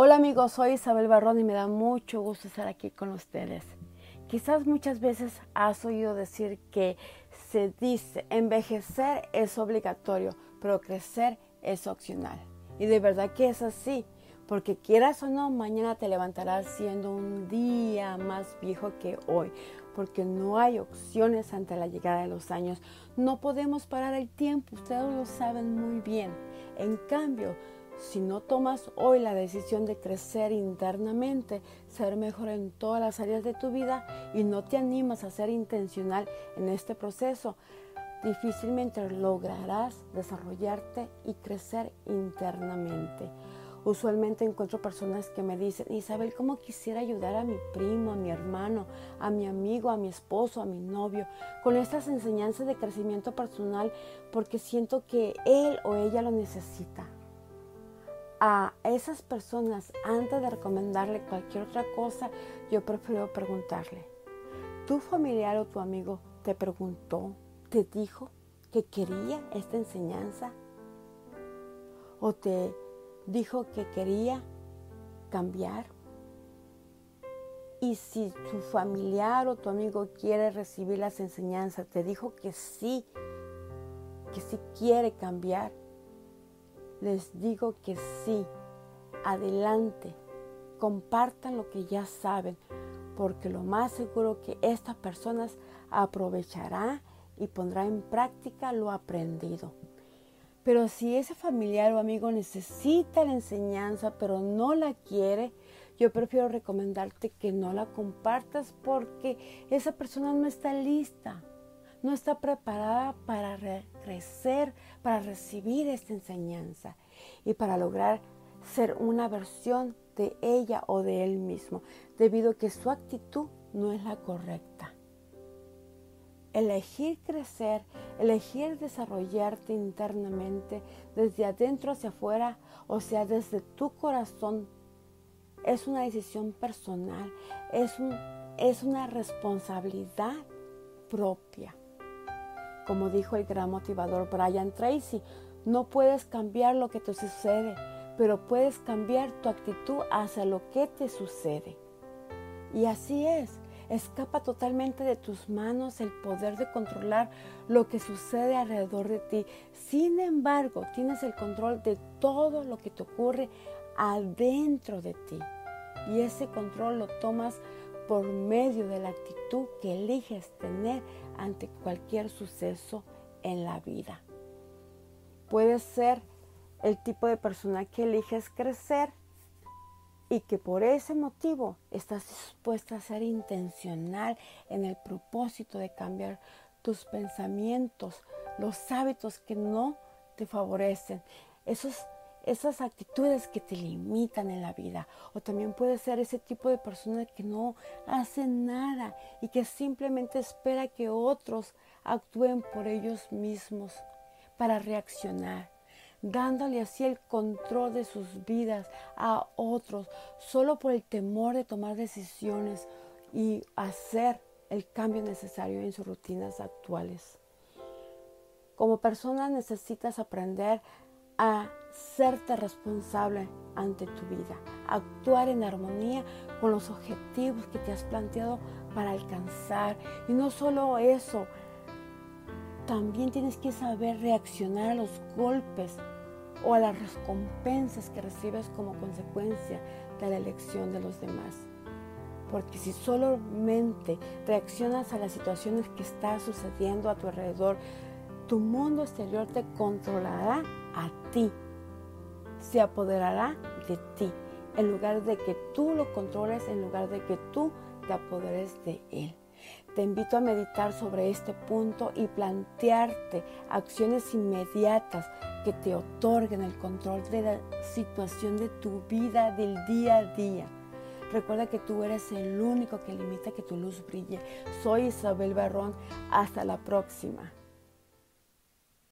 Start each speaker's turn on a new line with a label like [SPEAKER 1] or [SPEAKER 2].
[SPEAKER 1] Hola amigos, soy Isabel Barrón y me da mucho gusto estar aquí con ustedes. Quizás muchas veces has oído decir que se dice envejecer es obligatorio, pero crecer es opcional. Y de verdad que es así, porque quieras o no, mañana te levantarás siendo un día más viejo que hoy, porque no hay opciones ante la llegada de los años. No podemos parar el tiempo, ustedes lo saben muy bien. En cambio, si no tomas hoy la decisión de crecer internamente, ser mejor en todas las áreas de tu vida y no te animas a ser intencional en este proceso, difícilmente lograrás desarrollarte y crecer internamente. Usualmente encuentro personas que me dicen, Isabel, ¿cómo quisiera ayudar a mi primo, a mi hermano, a mi amigo, a mi esposo, a mi novio, con estas enseñanzas de crecimiento personal porque siento que él o ella lo necesita? A esas personas, antes de recomendarle cualquier otra cosa, yo prefiero preguntarle, ¿tu familiar o tu amigo te preguntó, te dijo que quería esta enseñanza? ¿O te dijo que quería cambiar? Y si tu familiar o tu amigo quiere recibir las enseñanzas, te dijo que sí, que sí quiere cambiar, les digo que sí, adelante, compartan lo que ya saben, porque lo más seguro que estas personas aprovechará y pondrá en práctica lo aprendido. Pero si ese familiar o amigo necesita la enseñanza pero no la quiere, yo prefiero recomendarte que no la compartas porque esa persona no está lista no está preparada para crecer, para recibir esta enseñanza y para lograr ser una versión de ella o de él mismo, debido a que su actitud no es la correcta. Elegir crecer, elegir desarrollarte internamente desde adentro hacia afuera, o sea, desde tu corazón, es una decisión personal, es, es una responsabilidad propia. Como dijo el gran motivador Brian Tracy, no puedes cambiar lo que te sucede, pero puedes cambiar tu actitud hacia lo que te sucede. Y así es, escapa totalmente de tus manos el poder de controlar lo que sucede alrededor de ti. Sin embargo, tienes el control de todo lo que te ocurre adentro de ti. Y ese control lo tomas por medio de la actitud que eliges tener ante cualquier suceso en la vida. Puedes ser el tipo de persona que eliges crecer y que por ese motivo estás dispuesta a ser intencional en el propósito de cambiar tus pensamientos, los hábitos que no te favorecen, esas actitudes que te limitan en la vida. O también puede ser ese tipo de persona que no hace nada y que simplemente espera que otros actúen por ellos mismos para reaccionar, dándole así el control de sus vidas a otros solo por el temor de tomar decisiones y hacer el cambio necesario en sus rutinas actuales. Como persona necesitas aprender a serte responsable ante tu vida, actuar en armonía con los objetivos que te has planteado para alcanzar. Y no solo eso, también tienes que saber reaccionar a los golpes o a las recompensas que recibes como consecuencia de la elección de los demás. Porque si solamente reaccionas a las situaciones que están sucediendo a tu alrededor, tu mundo exterior te controlará a ti se apoderará de ti, en lugar de que tú lo controles, en lugar de que tú te apoderes de él. Te invito a meditar sobre este punto y plantearte acciones inmediatas que te otorguen el control de la situación de tu vida del día a día. Recuerda que tú eres el único que limita que tu luz brille. Soy Isabel Barrón. Hasta la próxima.